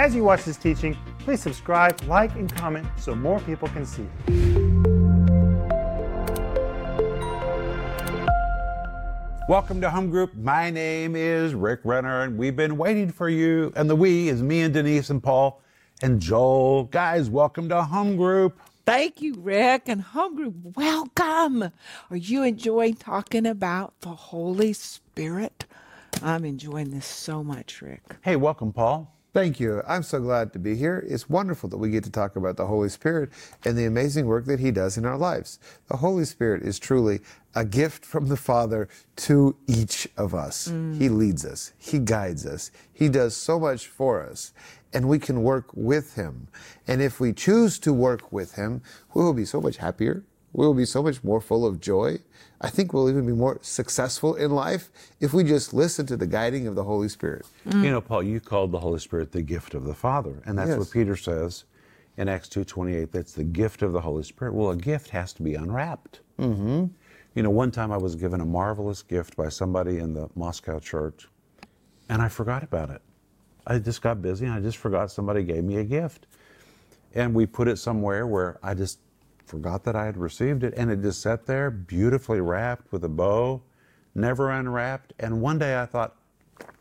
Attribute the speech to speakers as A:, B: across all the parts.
A: As you watch this teaching, please subscribe, like, and comment so more people can see it.
B: Welcome to Home Group. My name is Rick Renner, and we've been waiting for you. And the we is me and Denise and Paul and Joel. Guys, welcome to Home Group.
C: Thank you, Rick and Home Group. Welcome. Are you enjoying talking about the Holy Spirit? I'm enjoying this so much, Rick.
B: Hey, welcome, Paul.
D: Thank you. I'm so glad to be here. It's wonderful that we get to talk about the Holy Spirit and the amazing work that He does in our lives. The Holy Spirit is truly a gift from the Father to each of us. Mm. He leads us, He guides us, He does so much for us, and we can work with Him. And if we choose to work with Him, we will be so much happier. We will be so much more full of joy. I think we'll even be more successful in life if we just listen to the guiding of the Holy Spirit.
B: You know, Paul, you called the Holy Spirit the gift of the Father, and that's
D: Yes.
B: what Peter says in Acts 2.28. That's the gift of the Holy Spirit. Well, a gift has to be unwrapped. Mm-hmm. You know, one time I was given a marvelous gift by somebody in the Moscow church, and I forgot about it. I just got busy, and I just forgot somebody gave me a gift. And we put it somewhere where I just forgot that I had received it, and it just sat there, beautifully wrapped with a bow, never unwrapped. And one day I thought,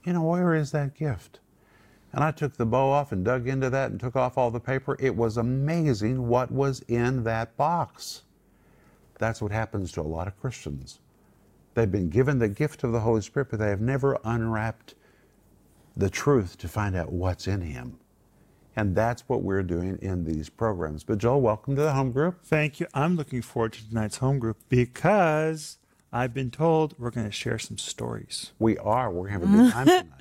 B: you know, where is that gift? And I took the bow off and dug into that and took off all the paper. It was amazing what was in that box. That's what happens to a lot of Christians. They've been given the gift of the Holy Spirit, but they have never unwrapped the truth to find out what's in Him. And that's what we're doing in these programs. But Joel, welcome to the home group.
A: Thank you. I'm looking forward to tonight's home group because I've been told we're going to share some stories.
B: We are. We're having a good time tonight.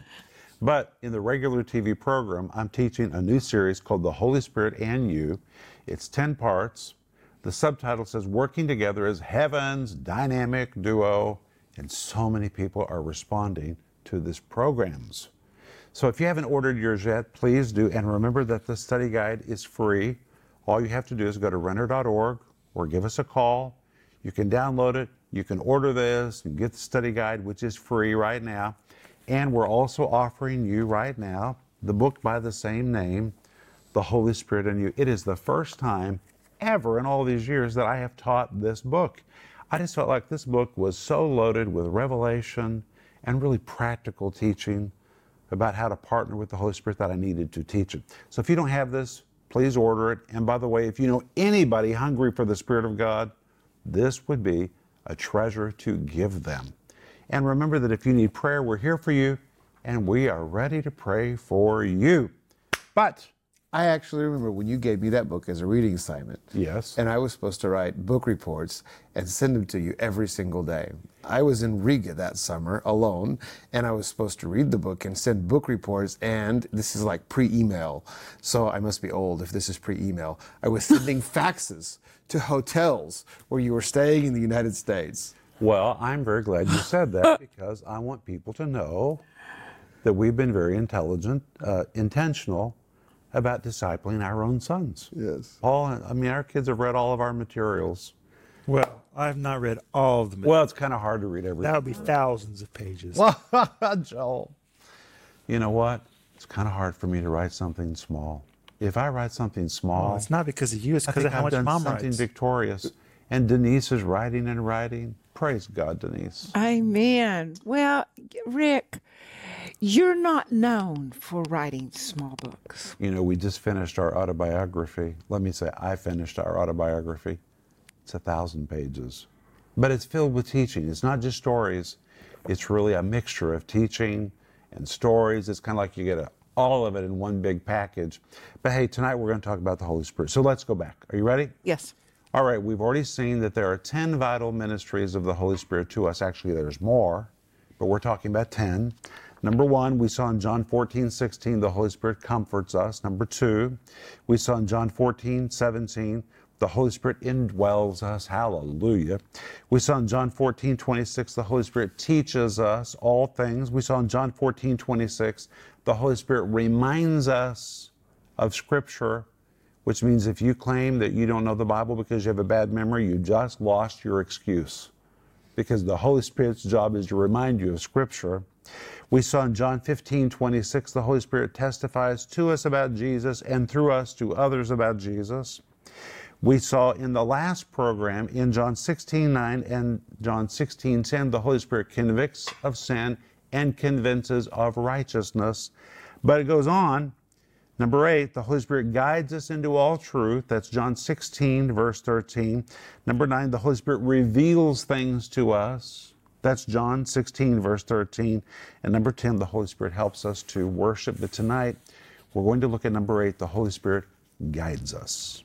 B: But in the regular TV program, I'm teaching a new series called The Holy Spirit and You. It's 10 parts. The subtitle says Working Together as Heaven's Dynamic Duo. And so many people are responding to this programs. So if you haven't ordered yours yet, please do. And remember that the study guide is free. All you have to do is go to renner.org or give us a call. You can download it. You can order this and get the study guide, which is free right now. And we're also offering you right now the book by the same name, The Holy Spirit in You. It is the first time ever in all these years that I have taught this book. I just felt like this book was so loaded with revelation and really practical teaching about how to partner with the Holy Spirit that I needed to teach it. So if you don't have this, please order it. And by the way, if you know anybody hungry for the Spirit of God, this would be a treasure to give them. And remember that if you need prayer, we're here for you and we are ready to pray for you. But
D: I actually remember when you gave me that book as a reading assignment.
B: Yes.
D: And I was supposed to write book reports and send them to you every single day. I was in Riga that summer alone, and I was supposed to read the book and send book reports. And this is like pre email. So I must be old if this is pre email. I was sending faxes to hotels where you were staying in the United States.
B: Well, I'm very glad you said that because I want people to know that we've been very intelligent, uh, intentional about discipling our own sons.
D: Yes.
B: Paul, I mean, our kids have read all of our materials.
A: Well, I've not read all of them.
B: Well, it's kind of hard to read everything.
A: that would be thousands of pages.
B: Joel. You know what? It's kind of hard for me to write something small. If I write something small,
A: Well, it's not because of you, it's because of how
B: I've
A: much
B: done
A: mom
B: something
A: writes.
B: victorious. And Denise is writing and writing. Praise God, Denise.
C: Amen. Well, Rick, you're not known for writing small books.
B: You know, we just finished our autobiography. Let me say, I finished our autobiography. It's a thousand pages, but it's filled with teaching. It's not just stories, it's really a mixture of teaching and stories. It's kind of like you get a, all of it in one big package. But hey, tonight we're going to talk about the Holy Spirit. So let's go back. Are you ready?
C: Yes.
B: All right, we've already seen that there are 10 vital ministries of the Holy Spirit to us. Actually, there's more, but we're talking about 10. Number one, we saw in John 14, 16, the Holy Spirit comforts us. Number two, we saw in John 14, 17, the Holy Spirit indwells us. Hallelujah. We saw in John 14, 26, the Holy Spirit teaches us all things. We saw in John 14, 26, the Holy Spirit reminds us of Scripture which means if you claim that you don't know the Bible because you have a bad memory, you just lost your excuse. Because the Holy Spirit's job is to remind you of Scripture. We saw in John 15, 26, the Holy Spirit testifies to us about Jesus and through us to others about Jesus. We saw in the last program in John 16, 9 and John 16, 10, the Holy Spirit convicts of sin and convinces of righteousness. But it goes on. Number eight, the Holy Spirit guides us into all truth. That's John 16, verse 13. Number nine, the Holy Spirit reveals things to us. That's John 16, verse 13. And number 10, the Holy Spirit helps us to worship. But tonight, we're going to look at number eight, the Holy Spirit guides us.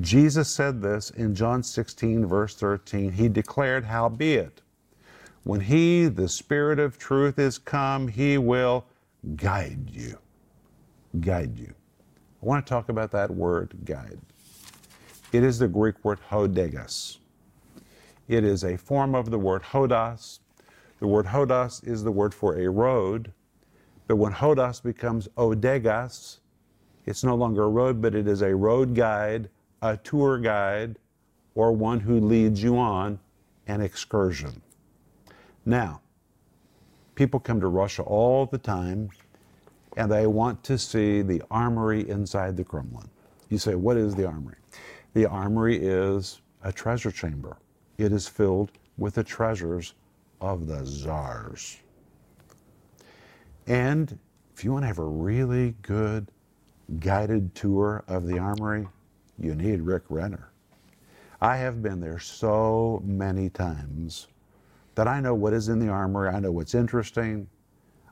B: Jesus said this in John 16, verse 13. He declared, Howbeit, when He, the Spirit of truth, is come, He will guide you. Guide you. I want to talk about that word, guide. It is the Greek word hodegos. It is a form of the word hodos. The word hodos is the word for a road. But when hodos becomes hodegos, it's no longer a road, but it is a road guide, a tour guide, or one who leads you on an excursion. Now, people come to Russia all the time and they want to see the armory inside the Kremlin. You say, What is the armory? The armory is a treasure chamber, it is filled with the treasures of the czars. And if you want to have a really good guided tour of the armory, you need Rick Renner. I have been there so many times that I know what is in the armory, I know what's interesting,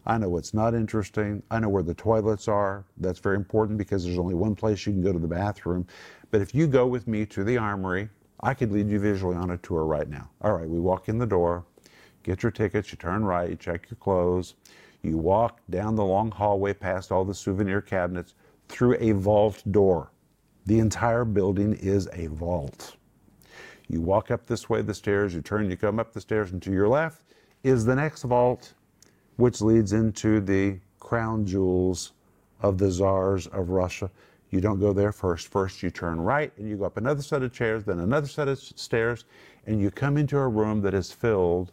B: I know what's not interesting, I know where the toilets are. That's very important because there's only one place you can go to the bathroom. But if you go with me to the armory, I could lead you visually on a tour right now. All right, we walk in the door, get your tickets, you turn right, you check your clothes, you walk down the long hallway past all the souvenir cabinets through a vault door. The entire building is a vault. You walk up this way, the stairs, you turn, you come up the stairs, and to your left is the next vault, which leads into the crown jewels of the czars of Russia. You don't go there first. First, you turn right and you go up another set of chairs, then another set of stairs, and you come into a room that is filled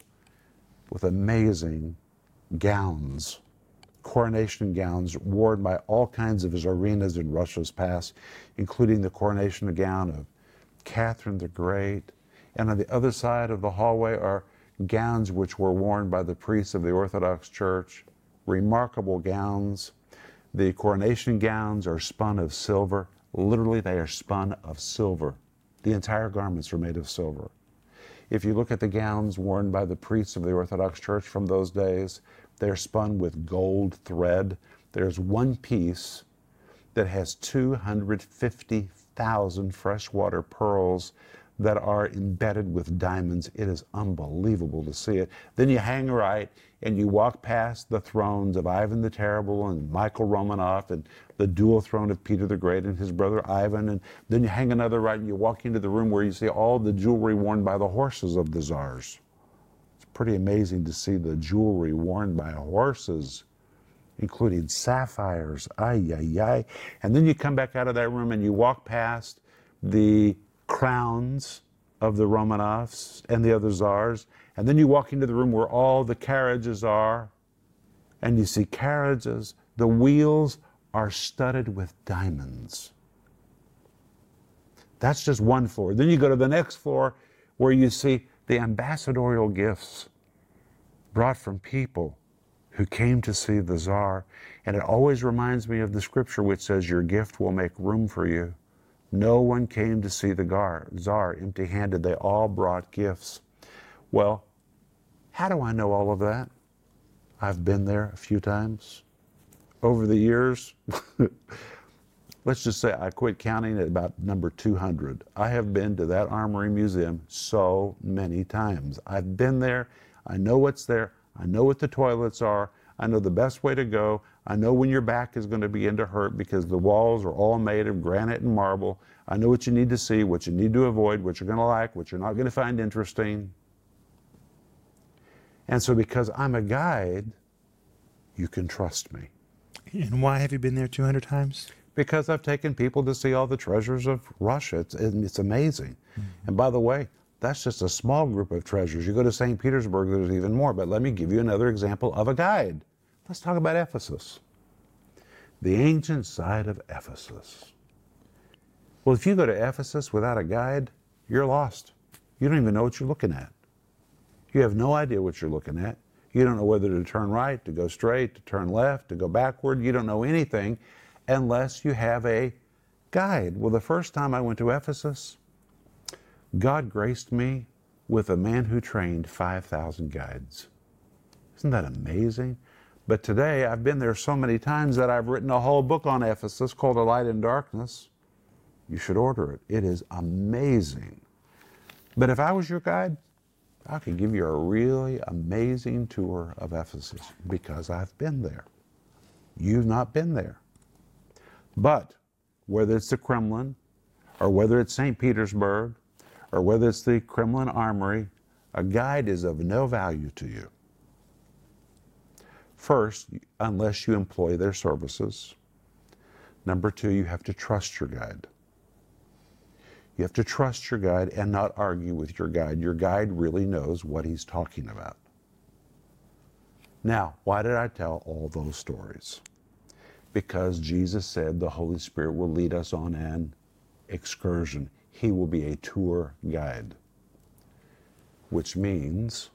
B: with amazing gowns, coronation gowns worn by all kinds of czarinas in Russia's past, including the coronation gown of Catherine the Great. And on the other side of the hallway are gowns which were worn by the priests of the Orthodox Church, remarkable gowns. The coronation gowns are spun of silver. Literally, they are spun of silver. The entire garments are made of silver. If you look at the gowns worn by the priests of the Orthodox Church from those days, they're spun with gold thread. There's one piece that has 250,000 freshwater pearls that are embedded with diamonds. It is unbelievable to see it. Then you hang right and you walk past the thrones of Ivan the Terrible and Michael Romanov and the dual throne of Peter the Great and his brother Ivan. And then you hang another right and you walk into the room where you see all the jewelry worn by the horses of the czars. It's pretty amazing to see the jewelry worn by horses including sapphires. Ay, ay, ay. And then you come back out of that room and you walk past the crowns of the Romanovs and the other czars. And then you walk into the room where all the carriages are, and you see carriages. The wheels are studded with diamonds. That's just one floor. Then you go to the next floor where you see the ambassadorial gifts brought from people who came to see the czar. And it always reminds me of the scripture which says, Your gift will make room for you. No one came to see the czar empty handed. They all brought gifts. Well, how do I know all of that? I've been there a few times. Over the years, let's just say I quit counting at about number 200. I have been to that Armory Museum so many times. I've been there. I know what's there. I know what the toilets are. I know the best way to go. I know when your back is going to begin to hurt because the walls are all made of granite and marble. I know what you need to see, what you need to avoid, what you're going to like, what you're not going to find interesting. And so, because I'm a guide, you can trust me.
A: And why have you been there 200 times?
B: Because I've taken people to see all the treasures of Russia. It's, it's amazing. Mm-hmm. And by the way, that's just a small group of treasures. You go to St. Petersburg, there's even more. But let me give you another example of a guide. Let's talk about Ephesus, the ancient site of Ephesus. Well, if you go to Ephesus without a guide, you're lost. You don't even know what you're looking at. You have no idea what you're looking at. You don't know whether to turn right, to go straight, to turn left, to go backward. You don't know anything unless you have a guide. Well, the first time I went to Ephesus, God graced me with a man who trained 5,000 guides. Isn't that amazing? But today I've been there so many times that I've written a whole book on Ephesus called A Light in Darkness. You should order it. It is amazing. But if I was your guide, I could give you a really amazing tour of Ephesus because I've been there. You've not been there. But whether it's the Kremlin, or whether it's St. Petersburg, or whether it's the Kremlin Armory, a guide is of no value to you. First, unless you employ their services. Number two, you have to trust your guide. You have to trust your guide and not argue with your guide. Your guide really knows what he's talking about. Now, why did I tell all those stories? Because Jesus said the Holy Spirit will lead us on an excursion. He will be a tour guide, which means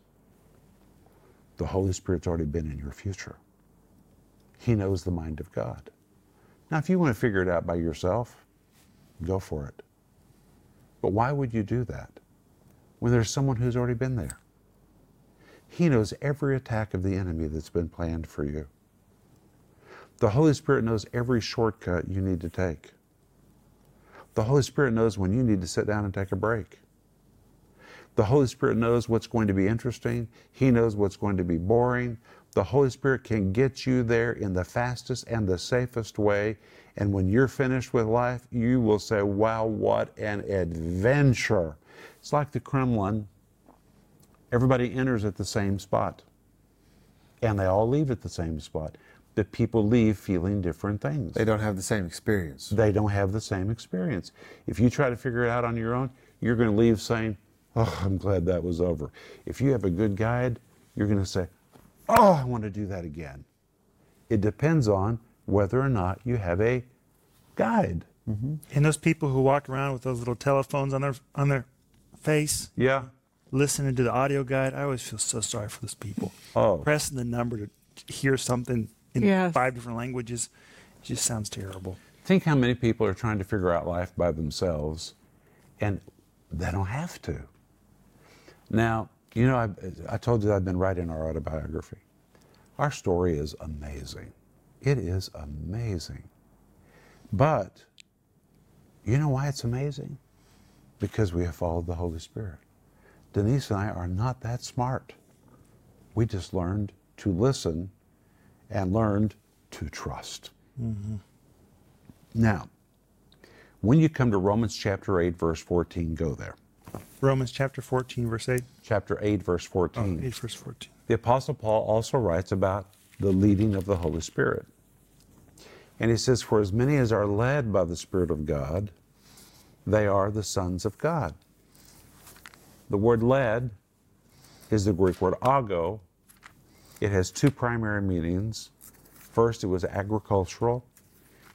B: the Holy Spirit's already been in your future. He knows the mind of God. Now, if you want to figure it out by yourself, go for it. But why would you do that when there's someone who's already been there? He knows every attack of the enemy that's been planned for you. The Holy Spirit knows every shortcut you need to take. The Holy Spirit knows when you need to sit down and take a break. The Holy Spirit knows what's going to be interesting. He knows what's going to be boring. The Holy Spirit can get you there in the fastest and the safest way. And when you're finished with life, you will say, wow, what an adventure. It's like the Kremlin. Everybody enters at the same spot, and they all leave at the same spot. But people leave feeling different things.
D: They don't have the same experience.
B: They don't have the same experience. If you try to figure it out on your own, you're going to leave saying, Oh, I'm glad that was over. If you have a good guide, you're going to say, Oh, I want to do that again. It depends on whether or not you have a guide. Mm-hmm.
A: And those people who walk around with those little telephones on their on their face,
B: Yeah.
A: listening to the audio guide, I always feel so sorry for those people.
B: Oh.
A: Pressing the number to hear something in
C: Yes.
A: five different languages it just sounds terrible.
B: Think how many people are trying to figure out life by themselves, and they don't have to. Now, you know, I, I told you I've been writing our autobiography. Our story is amazing. It is amazing. But you know why it's amazing? Because we have followed the Holy Spirit. Denise and I are not that smart. We just learned to listen and learned to trust. Mm-hmm. Now, when you come to Romans chapter 8, verse 14, go there.
A: Romans chapter 14, verse 8.
B: Chapter 8, verse 14.
A: Oh, 8, verse 14.
B: The Apostle Paul also writes about the leading of the Holy Spirit. And he says, For as many as are led by the Spirit of God, they are the sons of God. The word led is the Greek word ago. It has two primary meanings. First, it was agricultural,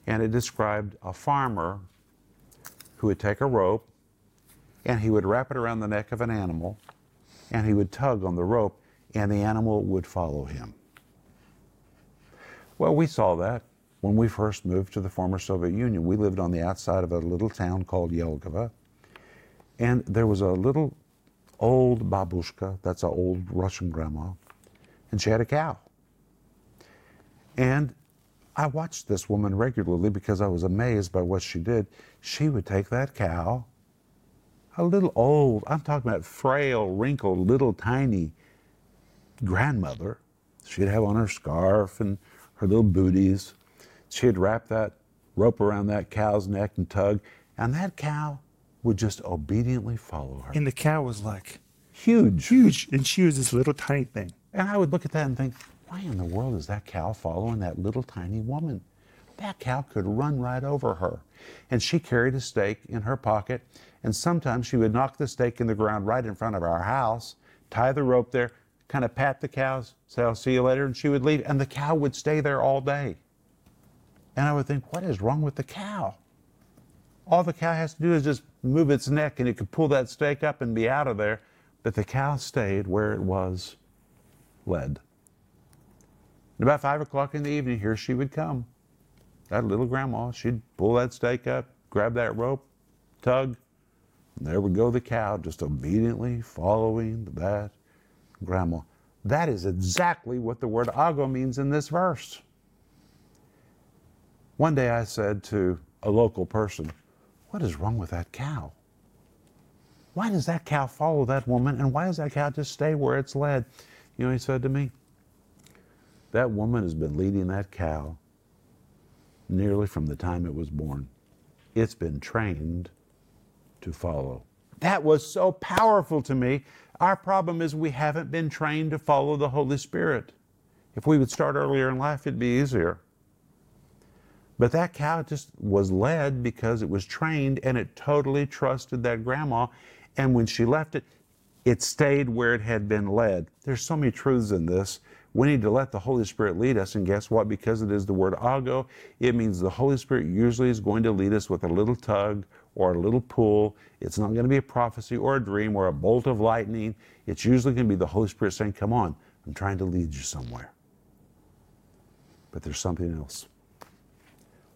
B: and it described a farmer who would take a rope and he would wrap it around the neck of an animal and he would tug on the rope and the animal would follow him. Well, we saw that when we first moved to the former Soviet Union. We lived on the outside of a little town called Jelgava, and there was a little old babushka, that's an old Russian grandma, and she had a cow. And I watched this woman regularly because I was amazed by what she did. She would take that cow, a little old, I'm talking about frail, wrinkled, little tiny grandmother. She'd have on her scarf and her little booties. She'd wrap that rope around that cow's neck and tug, and that cow would just obediently follow her.
A: And the cow was like
B: Huge.
A: huge, and she was this little tiny thing.
B: And I would look at that and think, why in the world is that cow following that little tiny woman? that cow could run right over her. And she carried a stake in her pocket, and sometimes she would knock the stake in the ground right in front of our house, tie the rope there, kind of pat the cows, say, I'll see you later, and she would leave, and the cow would stay there all day. And I would think, what is wrong with the cow? All the cow has to do is just move its neck and it could pull that stake up and be out of there. But the cow stayed where it was led. And about five o'clock in the evening, here she would come. That little grandma, she'd pull that stake up, grab that rope, tug, and there would go the cow, just obediently following that grandma. That is exactly what the word ago means in this verse. One day I said to a local person, What is wrong with that cow? Why does that cow follow that woman and why does that cow just stay where it's led? You know, he said to me, That woman has been leading that cow nearly from the time it was born. It's been trained to follow. That was so powerful to me. Our problem is we haven't been trained to follow the Holy Spirit. If we would start earlier in life, it'd be easier. But that cow just was led because it was trained and it totally trusted that grandma. And when she left it, it stayed where it had been led. There's so many truths in this. We need to let the Holy Spirit lead us. And guess what? Because it is the word ago, it means the Holy Spirit usually is going to lead us with a little tug or a little pull. It's not going to be a prophecy or a dream or a bolt of lightning. It's usually going to be the Holy Spirit saying, Come on, I'm trying to lead you somewhere. But there's something else.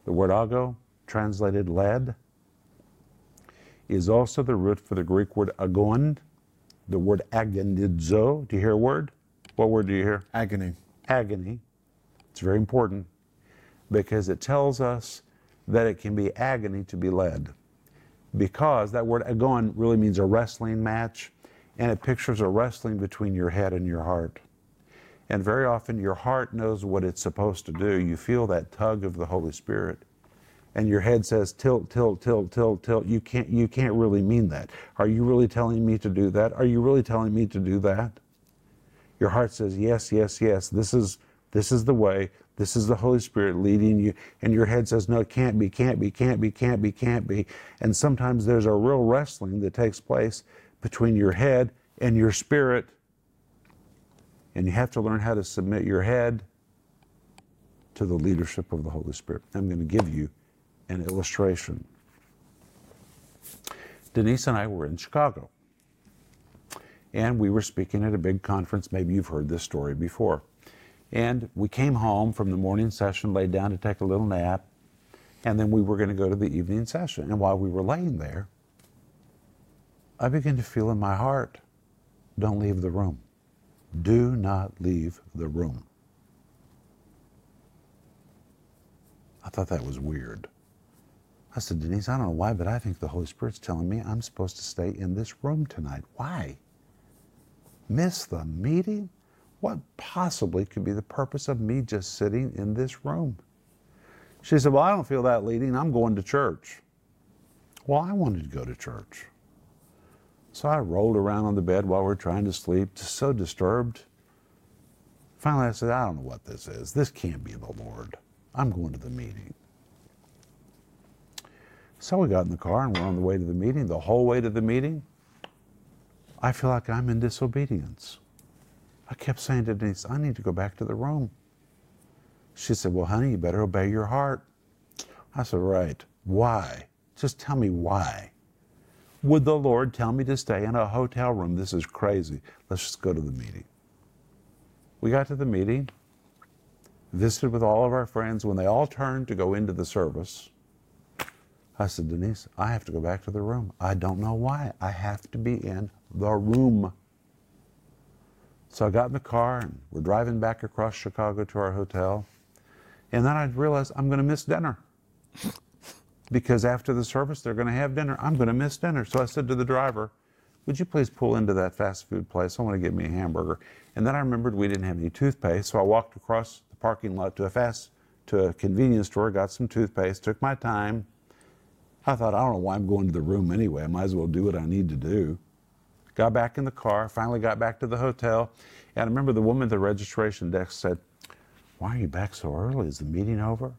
B: The word ago, translated led, is also the root for the Greek word agon, the word agonizo. Do you hear a word? What word do you hear?
D: Agony.
B: Agony. It's very important because it tells us that it can be agony to be led. Because that word agon really means a wrestling match, and it pictures a wrestling between your head and your heart. And very often your heart knows what it's supposed to do. You feel that tug of the Holy Spirit. And your head says tilt, tilt, tilt, tilt, tilt. You can't you can't really mean that. Are you really telling me to do that? Are you really telling me to do that? Your heart says, Yes, yes, yes. This is this is the way. This is the Holy Spirit leading you. And your head says, No, it can't be, can't be, can't be, can't be, can't be. And sometimes there's a real wrestling that takes place between your head and your spirit and you have to learn how to submit your head to the leadership of the Holy Spirit. I'm going to give you an illustration. Denise and I were in Chicago. And we were speaking at a big conference. Maybe you've heard this story before. And we came home from the morning session, laid down to take a little nap, and then we were going to go to the evening session. And while we were laying there, I began to feel in my heart, don't leave the room. Do not leave the room. I thought that was weird. I said, Denise, I don't know why, but I think the Holy Spirit's telling me I'm supposed to stay in this room tonight. Why? Miss the meeting? What possibly could be the purpose of me just sitting in this room? She said, Well, I don't feel that leading. I'm going to church. Well, I wanted to go to church. So I rolled around on the bed while we are trying to sleep, just so disturbed. Finally, I said, I don't know what this is. This can't be the Lord. I'm going to the meeting. So we got in the car and we're on the way to the meeting. The whole way to the meeting, I feel like I'm in disobedience. I kept saying to Denise, I need to go back to the room. She said, Well, honey, you better obey your heart. I said, Right. Why? Just tell me why. Would the Lord tell me to stay in a hotel room? This is crazy. Let's just go to the meeting. We got to the meeting, visited with all of our friends. When they all turned to go into the service, I said, Denise, I have to go back to the room. I don't know why. I have to be in the room. So I got in the car and we're driving back across Chicago to our hotel. And then I realized I'm going to miss dinner because after the service they're going to have dinner. I'm going to miss dinner. So I said to the driver, Would you please pull into that fast food place? I want to get me a hamburger. And then I remembered we didn't have any toothpaste, so I walked across the parking lot to a fast to a convenience store, got some toothpaste, took my time. I thought, I don't know why I'm going to the room anyway. I might as well do what I need to do. Got back in the car, finally got back to the hotel. And I remember the woman at the registration desk said, Why are you back so early? Is the meeting over?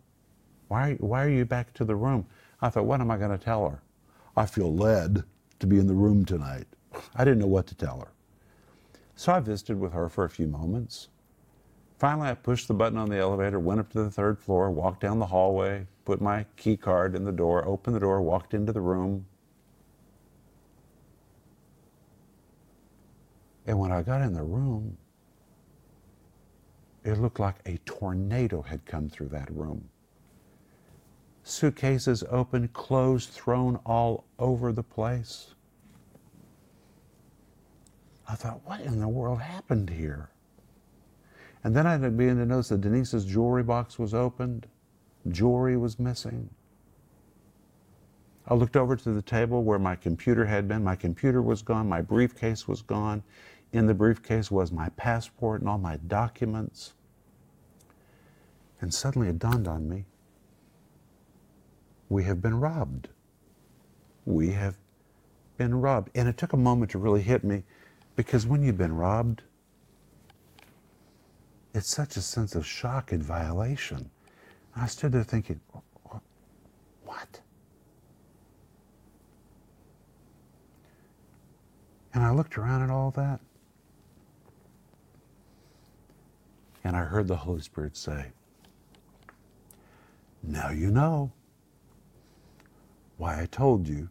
B: Why, why are you back to the room? I thought, what am I going to tell her? I feel led to be in the room tonight. I didn't know what to tell her. So I visited with her for a few moments. Finally, I pushed the button on the elevator, went up to the third floor, walked down the hallway, put my key card in the door, opened the door, walked into the room. And when I got in the room, it looked like a tornado had come through that room. Suitcases open, clothes thrown all over the place. I thought, what in the world happened here? And then I began to notice that Denise's jewelry box was opened, jewelry was missing. I looked over to the table where my computer had been. My computer was gone, my briefcase was gone. In the briefcase was my passport and all my documents. And suddenly it dawned on me we have been robbed. We have been robbed. And it took a moment to really hit me because when you've been robbed, it's such a sense of shock and violation. And I stood there thinking, what? And I looked around at all that. And I heard the Holy Spirit say, Now you know why I told you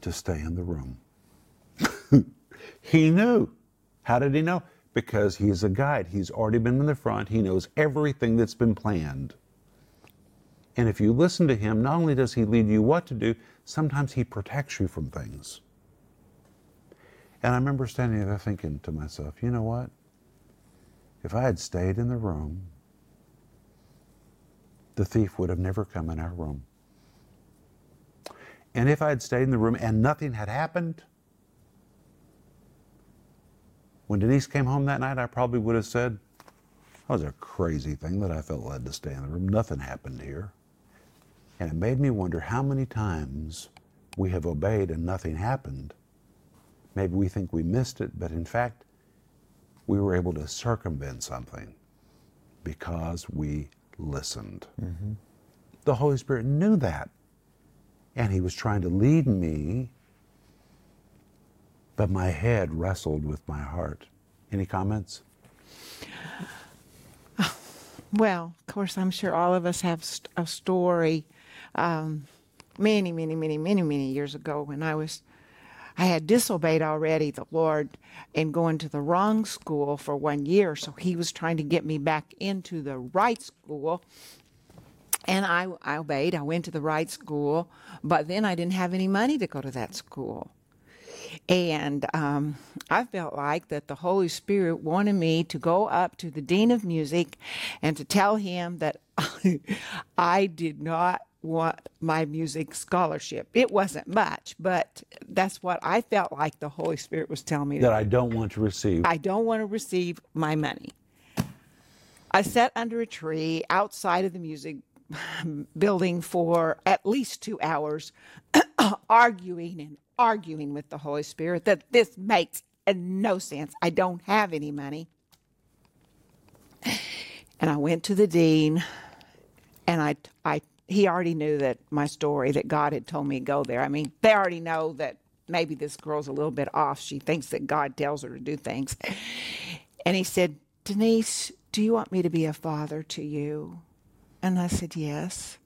B: to stay in the room. he knew. How did he know? Because he's a guide. He's already been in the front. He knows everything that's been planned. And if you listen to him, not only does he lead you what to do, sometimes he protects you from things. And I remember standing there thinking to myself, you know what? If I had stayed in the room, the thief would have never come in our room. And if I had stayed in the room and nothing had happened, when Denise came home that night, I probably would have said, that was a crazy thing that I felt led to stay in the room. Nothing happened here. And it made me wonder how many times we have obeyed and nothing happened. Maybe we think we missed it, but in fact, we were able to circumvent something because we listened. Mm-hmm. The Holy Spirit knew that. And He was trying to lead me, but my head wrestled with my heart. Any comments?
C: Well, of course, I'm sure all of us have a story. Um, many, many, many, many, many years ago when I was I had disobeyed already the Lord and going to the wrong school for one year. So he was trying to get me back into the right school. And I, I obeyed. I went to the right school, but then I didn't have any money to go to that school. And um, I felt like that the Holy Spirit wanted me to go up to the Dean of Music and to tell him that I did not want my music scholarship. It wasn't much, but that's what I felt like the Holy Spirit was telling me.
B: That I don't want to receive.
C: I don't want to receive my money. I sat under a tree outside of the music building for at least two hours, arguing and arguing with the Holy Spirit that this makes no sense. I don't have any money. And I went to the dean and I, I he already knew that my story that God had told me to go there. I mean, they already know that maybe this girl's a little bit off. She thinks that God tells her to do things. And he said, Denise, do you want me to be a father to you? And I said, Yes.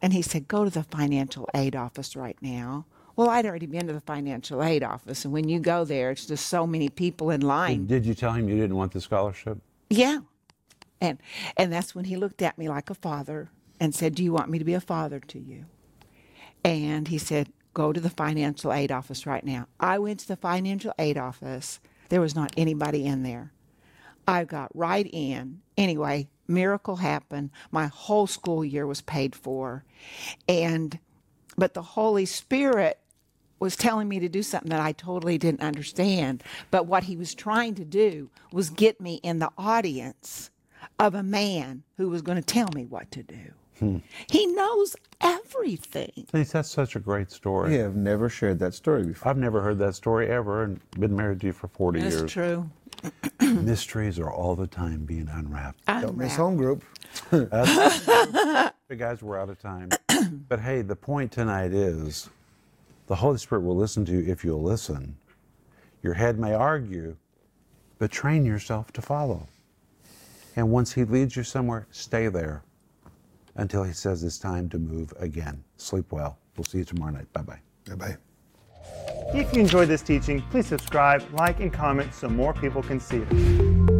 C: And he said, Go to the financial aid office right now. Well, I'd already been to the financial aid office, and when you go there, it's just so many people in line.
B: Did you tell him you didn't want the scholarship?
C: Yeah. And and that's when he looked at me like a father and said, Do you want me to be a father to you? And he said, Go to the financial aid office right now. I went to the financial aid office. There was not anybody in there. I got right in. Anyway, miracle happened. My whole school year was paid for. And but the Holy Spirit was telling me to do something that I totally didn't understand. But what he was trying to do was get me in the audience of a man who was going to tell me what to do. Hmm. He knows everything.
B: Please, That's such a great story.
D: Yeah, I've never shared that story before.
B: I've never heard that story ever and been married to you for 40
C: That's
B: years.
C: That's true.
B: Mysteries are all the time being unwrapped.
C: unwrapped.
D: Don't miss home group.
B: Hey guys, we're out of time. but hey, the point tonight is the Holy Spirit will listen to you if you'll listen. Your head may argue, but train yourself to follow. And once He leads you somewhere, stay there until He says it's time to move again. Sleep well. We'll see you tomorrow night. Bye bye.
D: Bye-bye.
A: If you enjoyed this teaching, please subscribe, like, and comment so more people can see it.